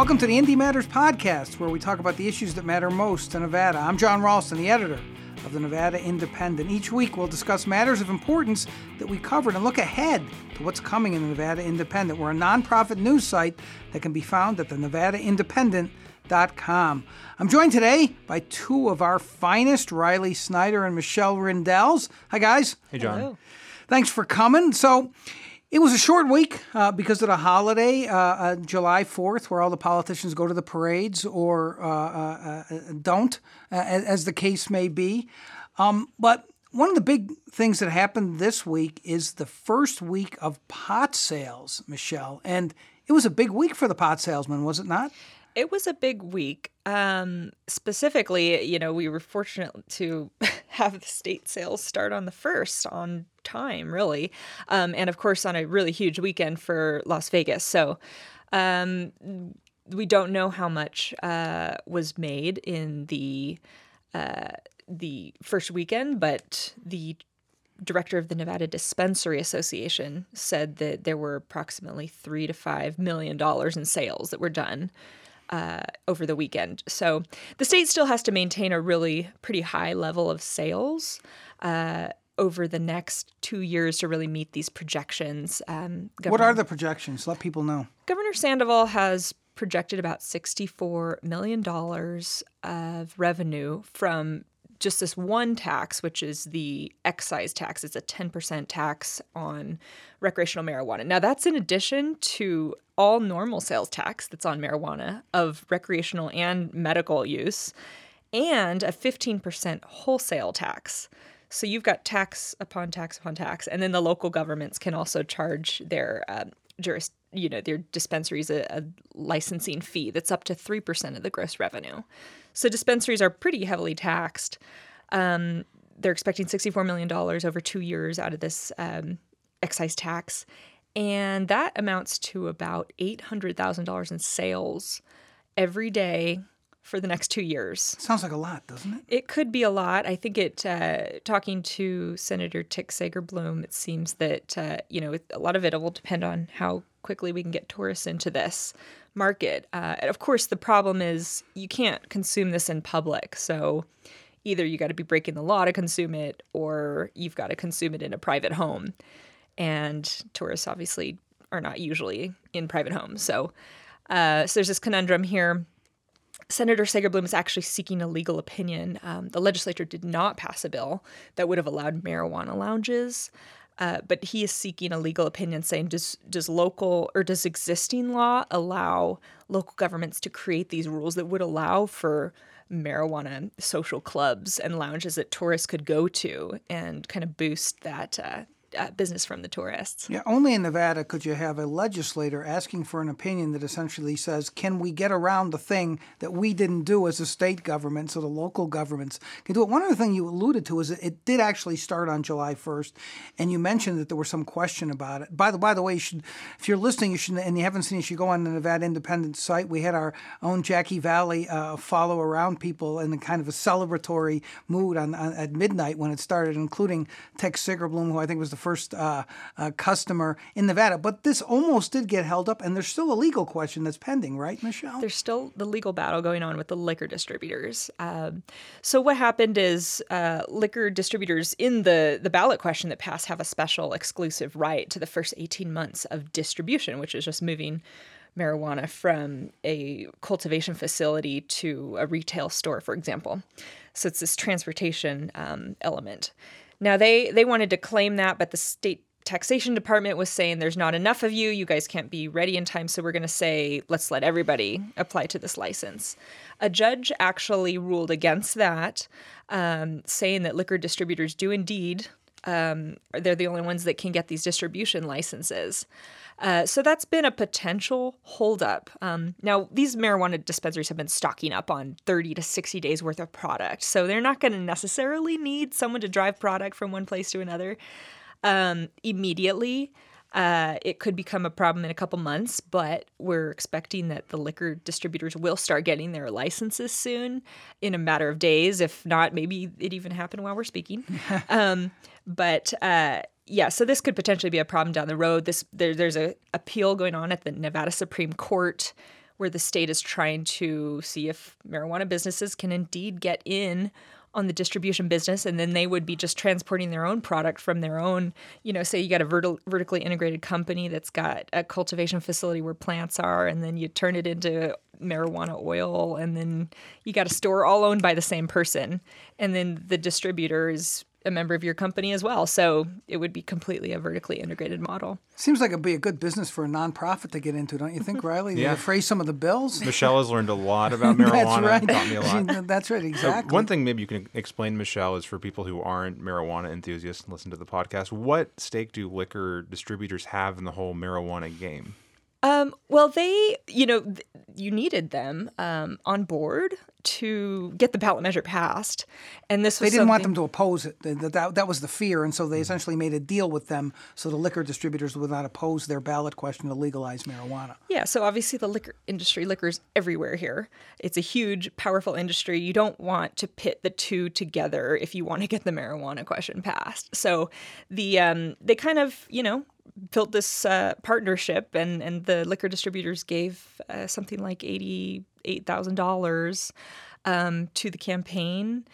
Welcome to the Indy Matters podcast, where we talk about the issues that matter most to Nevada. I'm Jon Ralston, the editor of the Nevada Independent. Each week, we'll discuss matters of importance that we covered and look ahead to what's coming in the Nevada Independent. We're a nonprofit news site that can be found at the Nevada NevadaIndependent.com. I'm joined today by two of our finest, Riley Snyder and Michelle Rindels. Hi, guys. Hey, Jon. Hello. Thanks for coming. So, it was a short week uh, because of the holiday, uh, uh, July 4th, where all the politicians go to the parades or uh, uh, uh, don't, as, as the case may be. Um, but one of the big things that happened this week is the first week of pot sales, Michelle. And it was a big week for the pot salesman, was it not? It was a big week. Um, specifically, you know, we were fortunate to have the state sales start on the first on time, really, um, and of course on a really huge weekend for Las Vegas. So. Um, we don't know how much uh, was made in the uh, the first weekend, but the director of the Nevada Dispensary Association said that there were approximately three to five million dollars in sales that were done uh, over the weekend. So the state still has to maintain a really pretty high level of sales. Uh, over the next two years to really meet these projections. Um, what are the projections? Let people know. Governor Sandoval has projected about $64 million of revenue from just this one tax, which is the excise tax. It's a 10% tax on recreational marijuana. Now, that's in addition to all normal sales tax that's on marijuana of recreational and medical use, and a 15% wholesale tax. So you've got tax upon tax upon tax, and then the local governments can also charge their um, juris, you know, their dispensaries a, a licensing fee that's up to three percent of the gross revenue. So dispensaries are pretty heavily taxed. Um, they're expecting $64 million over two years out of this um, excise tax. And that amounts to about $800,000 in sales every day for the next two years. Sounds like a lot, doesn't it? It could be a lot. I think it, uh, talking to Senator Tick Segerblom, it seems that, uh, you know, a lot of it will depend on how quickly we can get tourists into this market. Uh, and of course, the problem is you can't consume this in public. So either you got to be breaking the law to consume it or you've got to consume it in a private home. And tourists obviously are not usually in private homes. So, uh, so there's this conundrum here. Senator Segerblom is actually seeking a legal opinion. Um, the legislature did not pass a bill that would have allowed marijuana lounges. Uh, but he is seeking a legal opinion saying does does local or does existing law allow local governments to create these rules that would allow for marijuana social clubs and lounges that tourists could go to and kind of boost that uh, uh, business from the tourists. Yeah, only in Nevada could you have a legislator asking for an opinion that essentially says, can we get around the thing that we didn't do as a state government, so the local governments can do it? One other thing you alluded to is it did actually start on July 1st, and you mentioned that there was some question about it. By the by the way, you should, if you're listening, you should, and you haven't seen it, you should go on the Nevada Independent site. We had our own Jackie Valley uh, follow around people in a kind of a celebratory mood on, on at midnight when it started, including Tex Segerblom, who I think was the first uh, uh, customer in Nevada. But this almost did get held up, and there's still a legal question that's pending, right, Michelle? There's still the legal battle going on with the liquor distributors. Um, so what happened is uh, liquor distributors in the the ballot question that passed have a special exclusive right to the first 18 months of distribution, which is just moving marijuana from a cultivation facility to a retail store, for example. So it's this transportation um, element. Now they they wanted to claim that, but the state taxation department was saying there's not enough of you. You guys can't be ready in time, so we're going to say let's let everybody apply to this license. A judge actually ruled against that, um, saying that liquor distributors do indeed um, they're the only ones that can get these distribution licenses. Uh, so that's been a potential holdup. Um, now, these marijuana dispensaries have been stocking up on 30 to 60 days worth of product. So they're not going to necessarily need someone to drive product from one place to another um, immediately. Uh, it could become a problem in a couple months, but we're expecting that the liquor distributors will start getting their licenses soon in a matter of days. If not, maybe it even happened while we're speaking. um, but uh, yeah, so this could potentially be a problem down the road. This there, there's a appeal going on at the Nevada Supreme Court where the state is trying to see if marijuana businesses can indeed get in on the distribution business and then they would be just transporting their own product from their own you know say you got a verti- vertically integrated company that's got a cultivation facility where plants are and then you turn it into marijuana oil and then you got a store all owned by the same person and then the distributor is a member of your company as well. So it would be completely a vertically integrated model. Seems like it'd be a good business for a nonprofit to get into, don't you think, Riley? Yeah. To defray some of the bills. Michelle has learned a lot about marijuana. That's right. Me a lot. She- That's right. So Exactly. one thing maybe you can explain, Michelle, is for people who aren't marijuana enthusiasts and listen to the podcast, what stake do liquor distributors have in the whole marijuana game? Um, well, they, you know, th- you needed them um, on board to get the ballot measure passed, and this was They didn't want them to oppose it. That, that, was the fear, and so they essentially made a deal with them so the liquor distributors would not oppose their ballot question to legalize marijuana. Yeah, so obviously the liquor industry, liquor's everywhere here. It's a huge, powerful industry. You don't want to pit the two together if you want to get the marijuana question passed. So the um, they kind of, you know, built this uh, partnership, and and the liquor distributors gave uh, something like eighty eight thousand dollars um, to the campaign.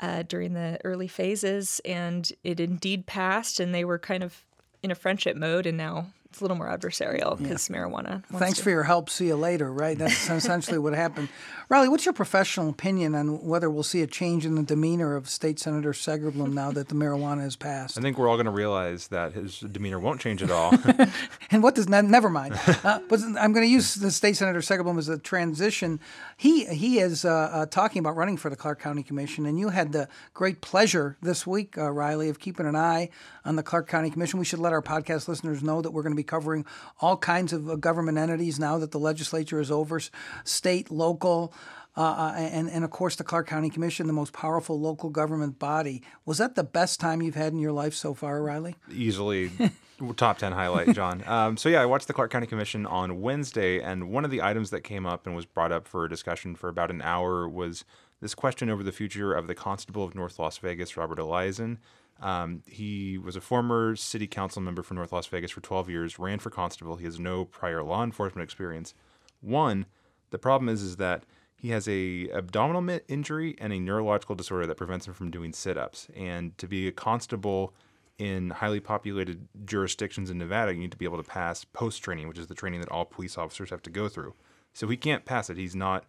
Uh, during the early phases, and it indeed passed, and they were kind of in a friendship mode, and now it's a little more adversarial because marijuana. wants Thanks to- for your help. See you later, right? That's essentially what happened. Riley, what's your professional opinion on whether we'll see a change in the demeanor of State Senator Segerblom now that the marijuana has passed? I think we're all going to realize that his demeanor won't change at all. And what does ne- never mind? Uh, but I'm going to use the state senator Segerblom as a transition. He he is uh, uh, talking about running for the Clark County Commission, and you had the great pleasure this week, uh, Riley, of keeping an eye on the Clark County Commission. We should let our podcast listeners know that we're going to be covering all kinds of uh, government entities now that the legislature is over, state, local. Uh, uh, and, and of course, the Clark County Commission, the most powerful local government body. Was that the best time you've had in your life so far, Riley? Easily top 10 highlight, Jon. Um, so, yeah, I watched the Clark County Commission on Wednesday, and one of the items that came up and was brought up for discussion for about an hour was this question over the future of the Constable of North Las Vegas, Robert Eliason. Um, he was a former city council member for North Las Vegas for 12 years, ran for constable. He has no prior law enforcement experience. One, the problem is is that he has a abdominal injury and a neurological disorder that prevents him from doing sit-ups. And to be a constable in highly populated jurisdictions in Nevada, you need to be able to pass post training, which is the training that all police officers have to go through. So he can't pass it. He's not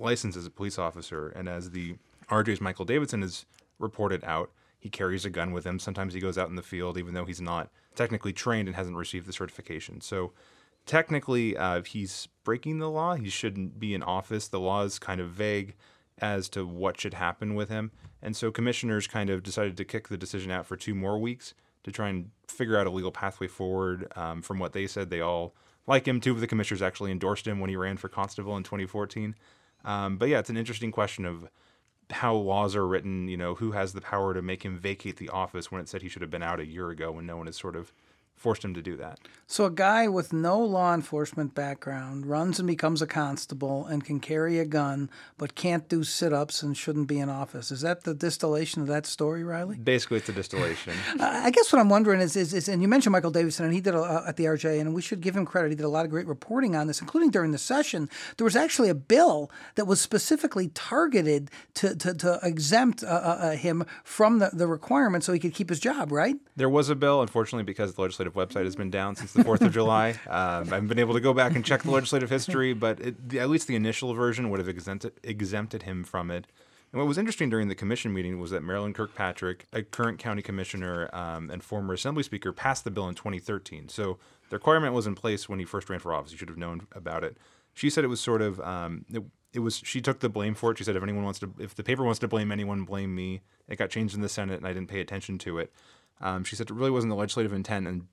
licensed as a police officer. And as the RJ's Michael Davidson has reported out, he carries a gun with him. Sometimes he goes out in the field, even though he's not technically trained and hasn't received the certification. So technically, uh, if he's breaking the law, he shouldn't be in office. The law is kind of vague as to what should happen with him. And so commissioners kind of decided to kick the decision out for two more weeks to try and figure out a legal pathway forward. Um, from what they said, they all like him. Two of the commissioners actually endorsed him when he ran for constable in 2014. Um, but yeah, it's an interesting question of how laws are written. You know, who has the power to make him vacate the office when it said he should have been out a year ago when no one has sort of forced him to do that. So a guy with no law enforcement background runs and becomes a constable and can carry a gun, but can't do sit-ups and shouldn't be in office. Is that the distillation of that story, Riley? Basically, it's a distillation. I guess what I'm wondering is, is, is and you mentioned Michael Davidson, and he did a, uh, at the RJ, and we should give him credit. He did a lot of great reporting on this, including during the session. There was actually a bill that was specifically targeted to, to, to exempt uh, uh, uh, him from the, the requirement so he could keep his job, right? There was a bill, unfortunately, because the legislative website has been down since the 4th of July. Um, I haven't been able to go back and check the legislative history, but it, the, at least the initial version would have exempted, exempted him from it. And what was interesting during the commission meeting was that Marilyn Kirkpatrick, a current county commissioner um, and former assembly speaker, passed the bill in 2013. So the requirement was in place when he first ran for office. You should have known about it. She said it was sort of um, it, it was she took the blame for it. She said if anyone wants to if the paper wants to blame anyone, blame me. It got changed in the Senate and I didn't pay attention to it. Um, she said it really wasn't the legislative intent, and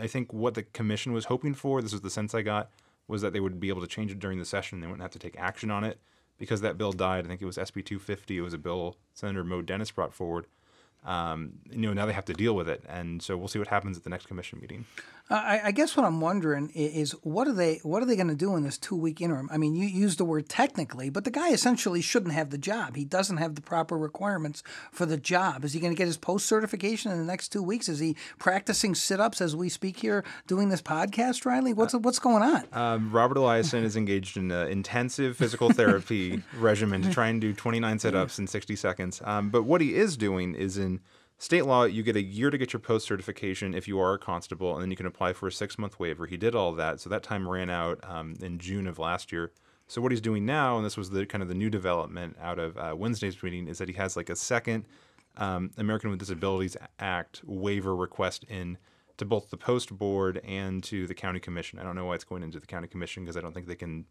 I think what the commission was hoping for, this was the sense I got, was that they would be able to change it during the session. They wouldn't have to take action on it because that bill died. I think it was SB 250. It was a bill Senator Mo Denis brought forward. um, you know, now they have to deal with it, and so we'll see what happens at the next commission meeting. Uh, I, I, guess what I'm wondering is, what are they what are they going to do in this two week interim? I mean, you use the word technically, but the guy essentially shouldn't have the job. He doesn't have the proper requirements for the job. Is he going to get his post certification in the next two weeks? Is he practicing sit ups as we speak here, doing this podcast, Riley? What's what's going on? Um, Robert Eliason is engaged in an intensive physical therapy regimen to try and do 29 sit ups in 60 seconds. Um, but what he is doing is in State law, you get a year to get your post certification if you are a constable, and then you can apply for a six month waiver. He did all that, so that time ran out um, in June of last year. So what he's doing now, and this was the kind of the new development out of uh, Wednesday's meeting, is that he has like a second um, American with Disabilities Act waiver request in to both the post board and to the county commission. I don't know why it's going into the county commission because I don't think they can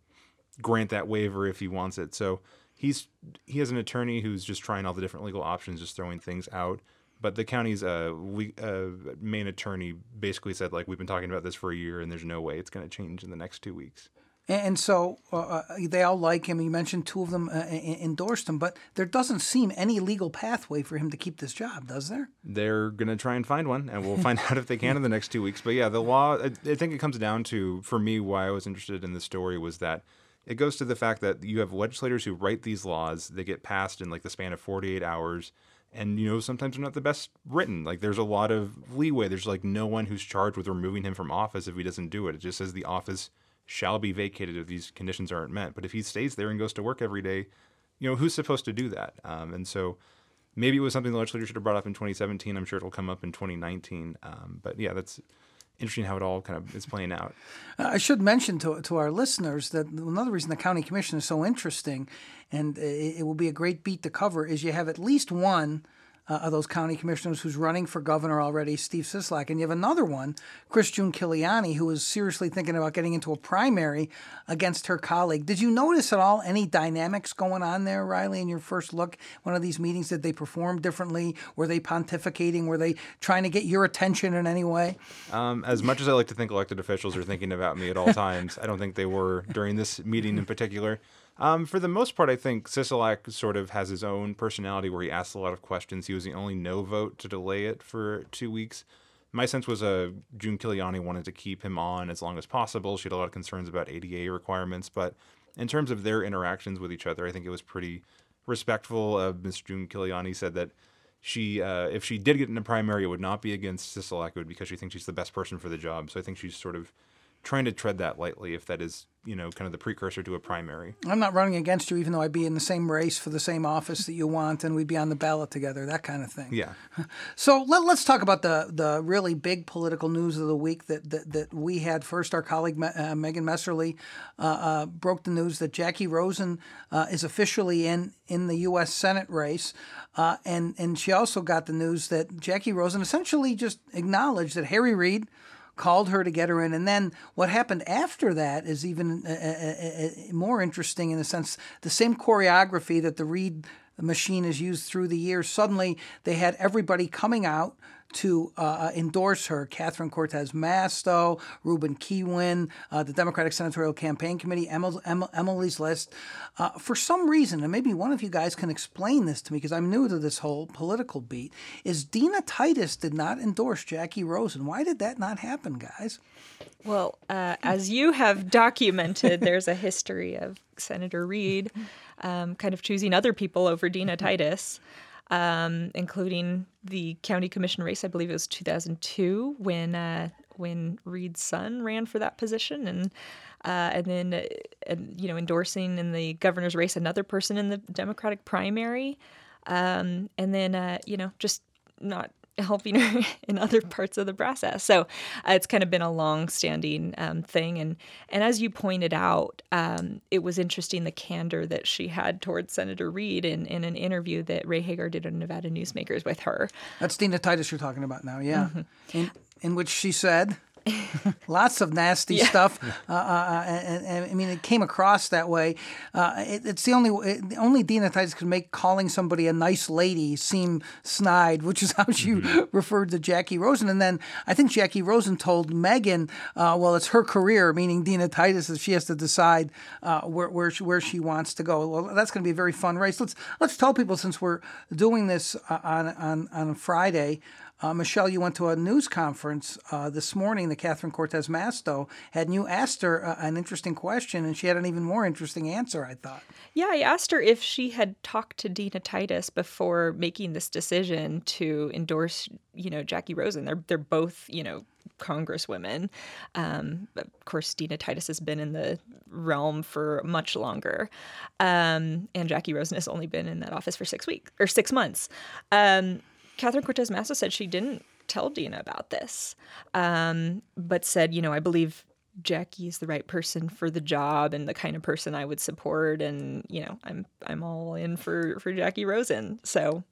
grant that waiver if he wants it. So he's he has an attorney who's just trying all the different legal options, just throwing things out. But the county's uh, we, uh, main attorney basically said like we've been talking about this for a year and there's no way it's going to change in the next two weeks. And so uh, uh, they all like him. You mentioned two of them uh, endorsed him, but there doesn't seem any legal pathway for him to keep this job, does there? They're going to try and find one, and we'll find out if they can in the next two weeks. But yeah, the law, I, I think it comes down to, for me, why I was interested in the story was that it goes to the fact that you have legislators who write these laws, they get passed in like the span of 48 hours and you know sometimes they're not the best written. Like there's a lot of leeway. There's like no one who's charged with removing him from office if he doesn't do it. It just says the office shall be vacated if these conditions aren't met. But if he stays there and goes to work every day you know who's supposed to do that? Um, and so maybe it was something the legislature should have brought up in 2017 i'm sure it'll come up in 2019 um, but yeah that's interesting how it all kind of is playing out. I should mention to, to our listeners that another reason the county commission is so interesting, and it, it will be a great beat to cover, is you have at least one uh, of those county commissioners who's running for governor already, Steve Sisolak. And you have another one, Chris Giunchigliani, who is seriously thinking about getting into a primary against her colleague. Did you notice at all any dynamics going on there, Riley, in your first look? One of these meetings, did they perform differently? Were they pontificating? Were they trying to get your attention in any way? Um, as much as I like to think elected officials are thinking about me at all times, I don't think they were during this meeting in particular. Um, for the most part, I think Sisolak sort of has his own personality where he asks a lot of questions. He was the only no vote to delay it for two weeks. My sense was uh, Giunchigliani wanted to keep him on as long as possible. She had a lot of concerns about ADA requirements, but in terms of their interactions with each other, I think it was pretty respectful. Uh, Ms. Giunchigliani said that she, uh, if she did get in a primary, it would not be against Sisolak, it would because she thinks she's the best person for the job. So I think she's sort of trying to tread that lightly if that is you know kind of the precursor to a primary. I'm not running against you even though i'd be in the same race for the same office that you want and we'd be on the ballot together that kind of thing. Yeah. So let, us talk about the the really big political news of the week that that, that we had. First our colleague uh, megan messerly uh, uh, broke the news that jackie rosen uh, is officially in in the u.s senate race uh, and and she also got the news that jackie rosen essentially just acknowledged that harry reid called her to get her in. And then what happened after that is even uh, uh, uh, more interesting in the sense the same choreography that the Reid machine has used through the years. Suddenly they had everybody coming out to uh, uh, endorse her. Catherine Cortez Masto, Ruben Kihuen, uh, the Democratic Senatorial Campaign Committee, Emily's List. Uh, for some reason, and maybe one of you guys can explain this to me because I'm new to this whole political beat, is Dina Titus did not endorse Jackie Rosen. Why did that not happen, guys? Well, uh, as you have documented, there's a history of Senator Reid um, kind of choosing other people over Dina Titus um, including the county commission race. I believe it was 2002 when uh, when Reid's son ran for that position, and uh, and then uh, you know endorsing in the governor's race another person in the Democratic primary, um, and then uh, you know just not helping her in other parts of the process. So uh, it's kind of been a long-standing um, thing, and and as you pointed out, um, it was interesting the candor that she had towards Senator Reid in, in an interview that Ray Hagar did on Nevada Newsmakers with her. That's Dina Titus you're talking about now, yeah. Mm-hmm. In, in which she said, Lots of nasty stuff. Uh, uh, and, and, I mean, it came across that way. Uh, it, it's the only it, only Dina Titus could make calling somebody a nice lady seem snide, which is how she mm-hmm. referred to Jackie Rosen. And then I think Jackie Rosen told Megan, uh, "Well, it's her career," meaning Dina Titus, that she has to decide uh, where where she, where she wants to go. Well, that's going to be a very fun race. Let's let's tell people since we're doing this uh, on on on Friday. Uh, Michelle, you went to a news conference uh, this morning that Catherine Cortez Masto had, and you asked her uh, an interesting question, and she had an even more interesting answer, I thought. Yeah, I asked her if she had talked to Dina Titus before making this decision to endorse, you know, Jackie Rosen. They're they're both, you know, congresswomen. Um, of course, Dina Titus has been in the realm for much longer, um, and Jackie Rosen has only been in that office for six weeks or six months. Um, Catherine Cortez Masto said she didn't tell Dina about this, um, but said, you know, I believe Jackie is the right person for the job and the kind of person I would support, and you know, I'm I'm all in for for Jackie Rosen. So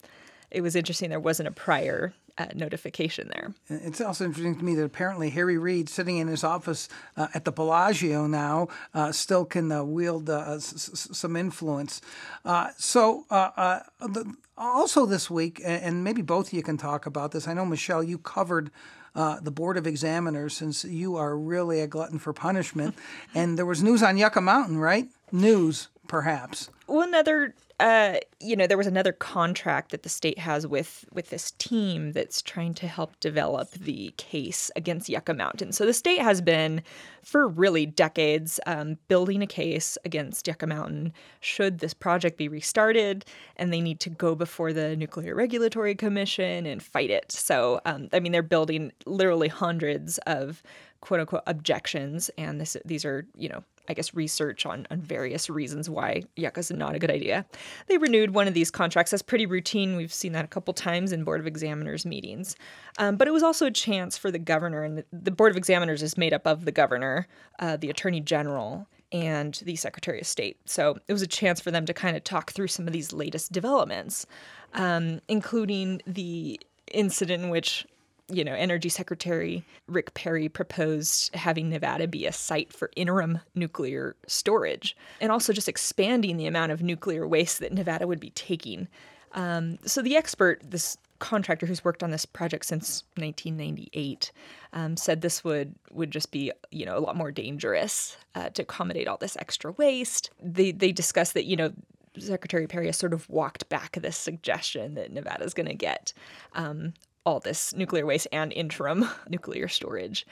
it was interesting. There wasn't a prior uh, notification there. It's also interesting to me that apparently Harry Reid, sitting in his office uh, at the Bellagio now, uh, still can uh, wield uh, s- s- some influence. Uh, so, the, also this week, and maybe both of you can talk about this. I know Michelle, you covered. Uh, the Board of Examiners, since you are really a glutton for punishment. and there was news on Yucca Mountain, right? News, perhaps. Well, another uh, you know, there was another contract that the state has with with this team that's trying to help develop the case against Yucca Mountain. So the state has been, for really decades, um, building a case against Yucca Mountain should this project be restarted, and they need to go before the Nuclear Regulatory Commission and fight it. So, um, I mean, they're building literally hundreds of quote unquote objections, and this these are you know I guess, research on, on various reasons why yucca is not a good idea. They renewed one of these contracts. That's pretty routine. We've seen that a couple times in Board of Examiners meetings. Um, but it was also a chance for the governor, and the, the Board of Examiners is made up of the governor, uh, the attorney general, and the Secretary of State. So it was a chance for them to kind of talk through some of these latest developments, um, including the incident in which you know, Energy Secretary Rick Perry proposed having Nevada be a site for interim nuclear storage and also just expanding the amount of nuclear waste that Nevada would be taking. Um, so the expert, this contractor who's worked on this project since 1998, um, said this would would just be you know a lot more dangerous uh, to accommodate all this extra waste. They they discussed that you know Secretary Perry has sort of walked back this suggestion that Nevada is going to get um, all this nuclear waste and interim nuclear storage.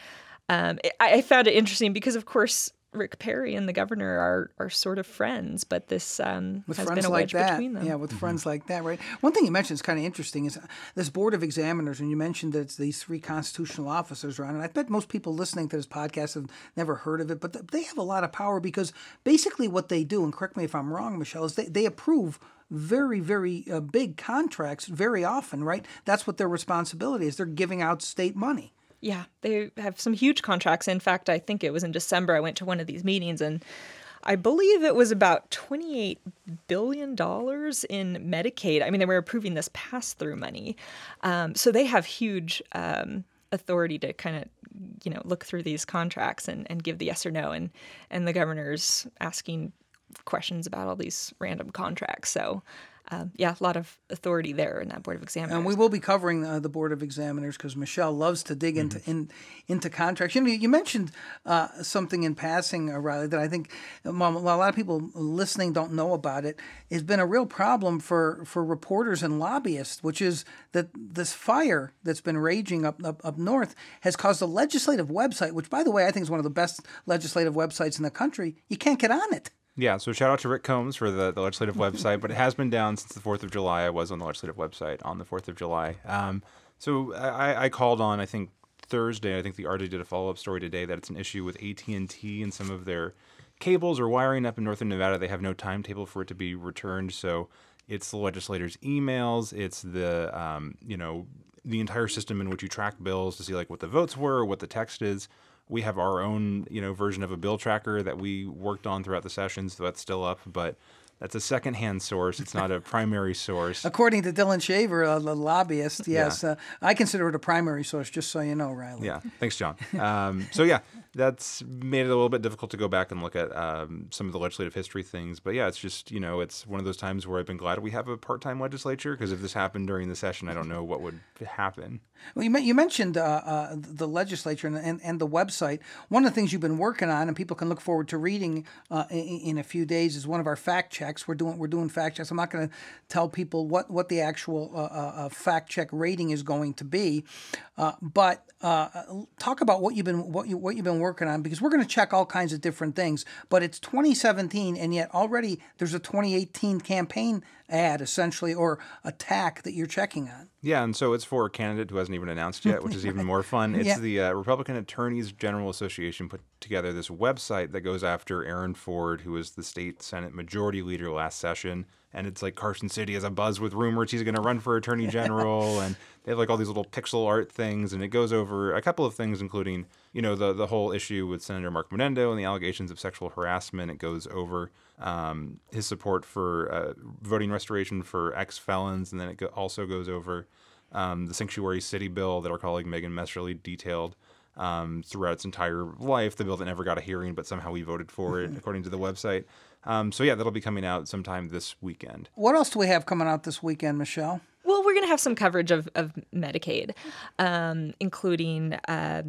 Um, I, I, found it interesting because, of course, Rick Perry and the governor are are sort of friends, but this um, with has friends been a like wedge that. between them. Yeah, with mm-hmm. friends like that, right? One thing you mentioned is kind of interesting is this board of examiners, and you mentioned that it's these three constitutional officers are on And I bet most people listening to this podcast have never heard of it, but they have a lot of power because basically what they do, and correct me if I'm wrong, Michelle, is they, they approve very, very uh, big contracts very often, right? That's what their responsibility is. They're giving out state money. Yeah, they have some huge contracts. In fact, I think it was in December I went to one of these meetings and I believe it was about $28 billion in Medicaid. I mean, they were approving this pass through money. Um, so they have huge um, authority to kind of, you know, look through these contracts and, and give the yes or no. And, and the governor's asking questions about all these random contracts. So, um, yeah, a lot of authority there in that board of examiners. And we will be covering uh, the board of examiners because Michelle loves to dig into mm-hmm. in, into contracts. You know, you mentioned uh, something in passing, uh, Riley, that I think well, a lot of people listening don't know about it. Has been a real problem for for reporters and lobbyists, which is that this fire that's been raging up up, up north has caused a legislative website, which, by the way, I think is one of the best legislative websites in the country. You can't get on it. Yeah, so shout out to Rick Combs for the, the legislative website, but it has been down since the 4th of July. I was on the legislative website on the 4th of July. Um, so I, I, called on, I think, Thursday. I think the RJ did a follow up story today that it's an issue with AT&T and some of their cables or wiring up in northern Nevada. They have no timetable for it to be returned. So it's the legislators' emails, it's the, um, you know, the entire system in which you track bills to see like what the votes were, what the text is we have our own you know version of a bill tracker that we worked on throughout the sessions. So that's still up, but that's a secondhand source. It's not a primary source. According to Dylan Shaver, uh, the lobbyist, yes, uh, I consider it a primary source. Just so you know, Riley. Yeah, thanks, Jon. Um, so yeah, that's made it a little bit difficult to go back and look at um, some of the legislative history things. But yeah, it's just you know it's one of those times where I've been glad we have a part-time legislature because if this happened during the session, I don't know what would happen. Well, you, you mentioned uh, uh, the legislature and, and, and, the website. One of the things you've been working on, and people can look forward to reading uh, in, in, a few days, is one of our fact checks. We're doing we're doing fact checks. I'm not going to tell people what what the actual uh, uh, uh, fact check rating is going to be, but talk about what you've been what you what you've been working on because we're going to check all kinds of different things. But it's 2017, and yet already there's a 2018 campaign ad essentially or attack that you're checking on. Yeah, and so it's for a candidate who hasn't even announced yet, which is even more fun. It's yeah. the uh, Republican Attorneys General Association put together this website that goes after Aaron Ford, who was the state Senate Majority Leader last session. And it's like Carson City has a buzz with rumors he's going to run for Attorney General, and they have like all these little pixel art things, and it goes over a couple of things, including you know the the whole issue with Senator Mark Manendo and the allegations of sexual harassment. It goes over um, his support for uh, voting restoration for ex felons, and then it go- also goes over um, the sanctuary city bill that our colleague Megan Messerly detailed um, throughout its entire life. The bill that never got a hearing, but somehow we voted for it, according to the website. Um, so yeah, that'll be coming out sometime this weekend. What else do we have coming out this weekend, Michelle? Going to have some coverage of, of Medicaid, um, including uh,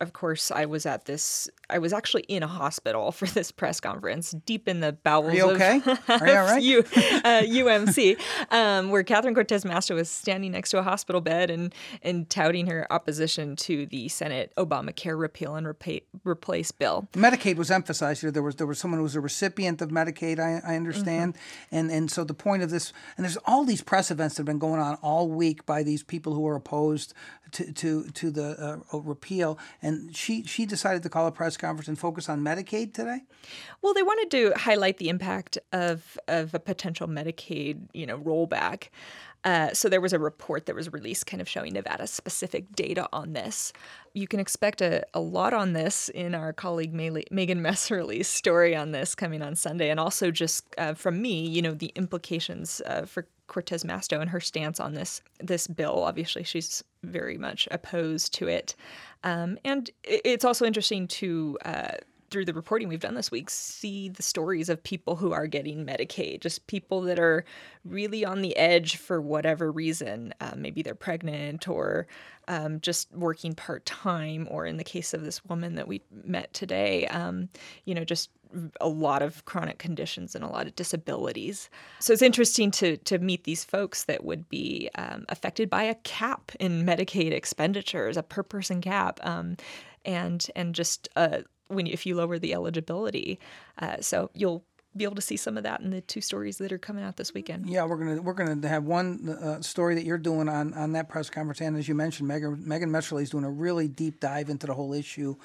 of course, I was at this. I was actually in a hospital for this press conference, deep in the bowels Are you okay? of, Are you all right? U, uh, UMC, um, where Catherine Cortez Masto was standing next to a hospital bed and and touting her opposition to the Senate Obamacare repeal and repa- replace bill. Medicaid was emphasized here. There was there was someone who was a recipient of Medicaid. I, I understand, mm-hmm. and and so the point of this, and there's all these press events that have been going on all week by these people who are opposed to to to the uh, repeal, and she she decided to call a press conference and focus on Medicaid today. Well, they wanted to highlight the impact of of a potential Medicaid, you know, rollback. Uh, so there was a report that was released kind of showing Nevada specific data on this. You can expect a, a lot on this in our colleague Megan Messerly's story on this coming on Sunday. And also just uh, from me, you know, the implications uh, for Cortez Masto and her stance on this this bill. Obviously, she's very much opposed to it, um, and it's also interesting to. Uh, through the reporting we've done this week, see the stories of people who are getting Medicaid, just people that are really on the edge for whatever reason. Uh, maybe they're pregnant or um, just working part time, or in the case of this woman that we met today, um, you know, just a lot of chronic conditions and a lot of disabilities. So it's interesting to to meet these folks that would be um, affected by a cap in Medicaid expenditures, a per person cap, um, and and just uh, when if you lower the eligibility, uh, so you'll be able to see some of that in the two stories that are coming out this weekend. Yeah, we're gonna we're gonna have one uh, story that you're doing on on that press conference, and as you mentioned, Megan Megan Messerly is doing a really deep dive into the whole issue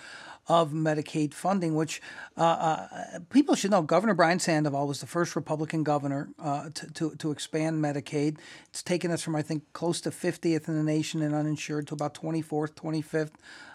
of Medicaid funding, which uh, uh, people should know. Governor Brian Sandoval was the first Republican governor uh, to, to, to expand Medicaid. It's taken us from, I think, close to 50th in the nation in uninsured to about 24th, 25th,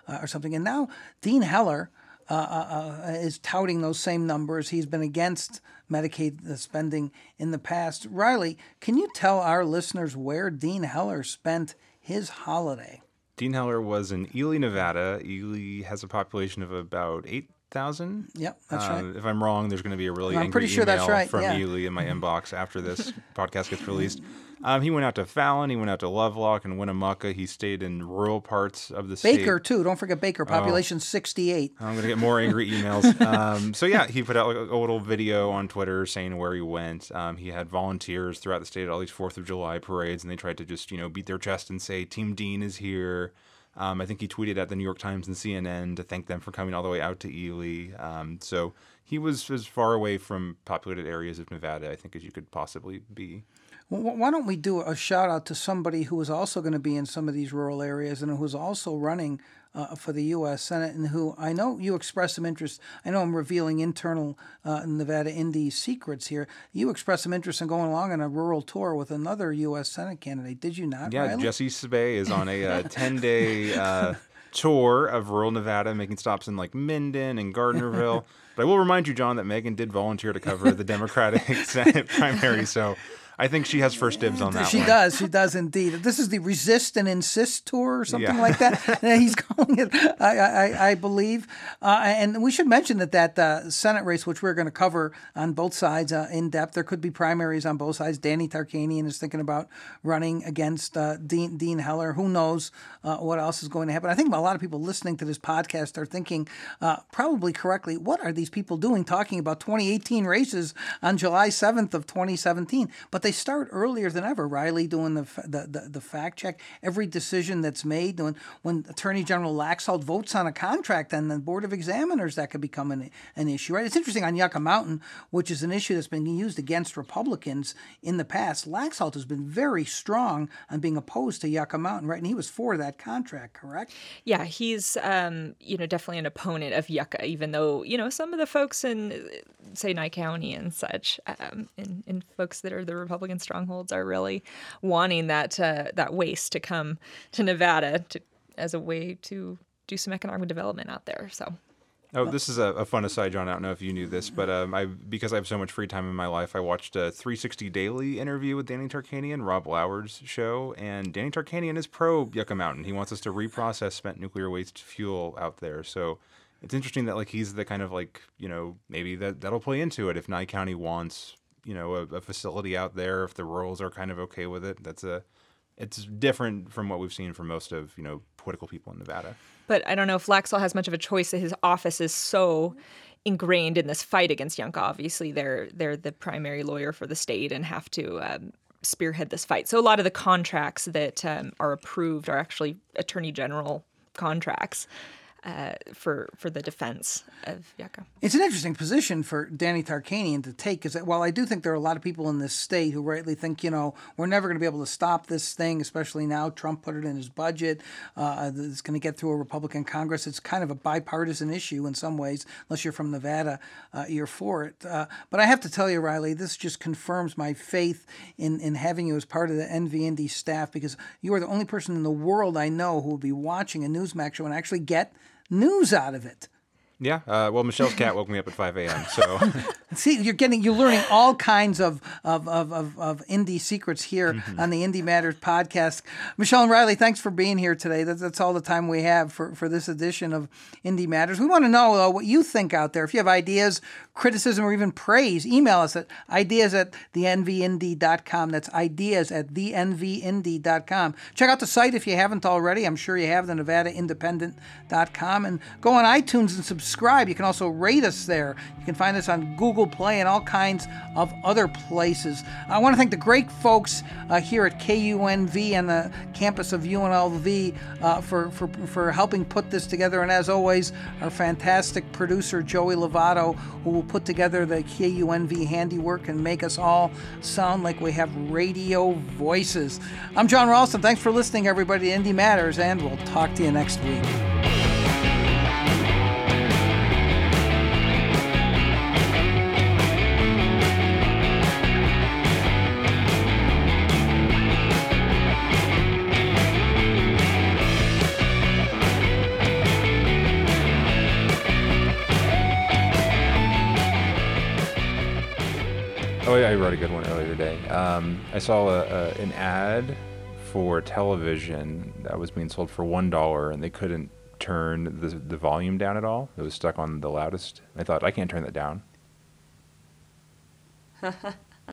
uh, or something. And now Dean Heller. Uh, uh, uh, is touting those same numbers. He's been against Medicaid spending in the past. Riley, can you tell our listeners where Dean Heller spent his holiday? Dean Heller was in Ely, Nevada. Ely has a population of about eight thousand. Yep, that's uh, right. If I'm wrong, there's going to be a really I'm angry pretty sure email that's right. from yeah. Ely in my inbox after this podcast gets released. Um, he went out to Fallon. He went out to Lovelock and Winnemucca. He stayed in rural parts of the state. Baker too. Don't forget Baker. Oh. Population oh, 68. I'm gonna get more angry emails. um, so yeah, he put out like, a little video on Twitter saying where he went. Um, he had volunteers throughout the state at all these Fourth of July parades, and they tried to just you know beat their chest and say Team Dean is here. Um, I think he tweeted at the New York Times and CNN to thank them for coming all the way out to Ely. Um, so he was as far away from populated areas of Nevada, I think, as you could possibly be. Why don't we do a shout out to somebody who is also going to be in some of these rural areas and who's also running uh, for the U.S. Senate, and who I know you expressed some interest. I know I'm revealing internal uh, Nevada Indy secrets here. You expressed some interest in going along on a rural tour with another U.S. Senate candidate, did you not? Yeah, Riley? Jesse Sbaih is on a uh, 10 day tour of rural Nevada, making stops in like Minden and Gardnerville. but I will remind you, Jon, that Megan did volunteer to cover the Democratic Senate primary. So I think she has first dibs on that she one. does. She does indeed. This is the Resist and Insist tour or something Yeah. like that. He's calling it, I, I, I believe. Uh, and we should mention that that uh, Senate race, which we're going to cover on both sides uh, in depth, there could be primaries on both sides. Danny Tarkanian is thinking about running against uh, Dean, Dean Heller. Who knows uh, what else is going to happen? I think a lot of people listening to this podcast are thinking, uh, probably correctly, what are these people doing talking about 2018 races on July 7th of 2017? But they start earlier than ever. Riley doing the, the, the, the fact check. Every decision that's made, when, when Attorney General Laxalt votes on a contract and the Board of Examiners, that could become an, an issue, right? It's interesting on Yucca Mountain, which is an issue that's been used against Republicans in the past. Laxalt has been very strong on being opposed to Yucca Mountain, right? And he was for that contract, correct? Yeah, he's um, you know definitely an opponent of Yucca, even though you know some of the folks in say Nye County and such, um, and, and folks that are the Republican strongholds are really wanting that uh, that waste to come to Nevada to, as a way to do some economic development out there. So Oh, this is a, a fun aside, Jon. I don't know if you knew this, but um, I because I have so much free time in my life, I watched a 360 Daily interview with Danny Tarkanian, Rob Lauer's show, and Danny Tarkanian is pro Yucca Mountain. He wants us to reprocess spent nuclear waste fuel out there. So it's interesting that like he's the kind of like you know maybe that that'll play into it if Nye County wants you know a, a facility out there. If the rurals are kind of okay with it, that's a it's different from what we've seen from most of you know political people in Nevada. But I don't know if Laxalt has much of a choice. His office is so ingrained in this fight against Yucca. Obviously, they're they're the primary lawyer for the state and have to um, spearhead this fight. So a lot of the contracts that um, are approved are actually attorney general contracts uh, for for the defense of Yucca. It's an interesting position for Danny Tarkanian to take because while I do think there are a lot of people in this state who rightly think, you know, we're never going to be able to stop this thing, especially now Trump put it in his budget. Uh, it's going to get through a Republican Congress. It's kind of a bipartisan issue in some ways, unless you're from Nevada, uh, you're for it. Uh, but I have to tell you, Riley, this just confirms my faith in, in having you as part of the NVND staff because you are the only person in the world I know who will be watching a Newsmax show and actually get news out of it. Yeah. Uh, well, Michelle's cat woke me up at 5 a.m. So See, you're getting, you're learning all kinds of of, of, of, of indie secrets here Mm-hmm. on the Indy Matters podcast. Michelle and Riley, thanks for being here today. That's, that's all the time we have for, for this edition of Indy Matters. We want to know though, what you think out there. If you have ideas, criticism, or even praise, email us at ideas at thenvindy.com. That's ideas at thenvindy.com. Check out the site if you haven't already. I'm sure you have the NevadaIndependent.com. And go on iTunes and subscribe. You can also rate us there. You can find us on Google Play and all kinds of other places. I want to thank the great folks uh, here at KUNV and the campus of UNLV uh, for, for, for helping put this together. And as always, our fantastic producer, Joey Lovato, who will put together the KUNV handiwork and make us all sound like we have radio voices. I'm Jon Ralston. Thanks for listening, everybody, to Indy Matters, and we'll talk to you next week. Um, I saw a, a, an ad for television that was being sold for one dollar, and they couldn't turn the the volume down at all. It was stuck on the loudest. I thought I can't turn that down.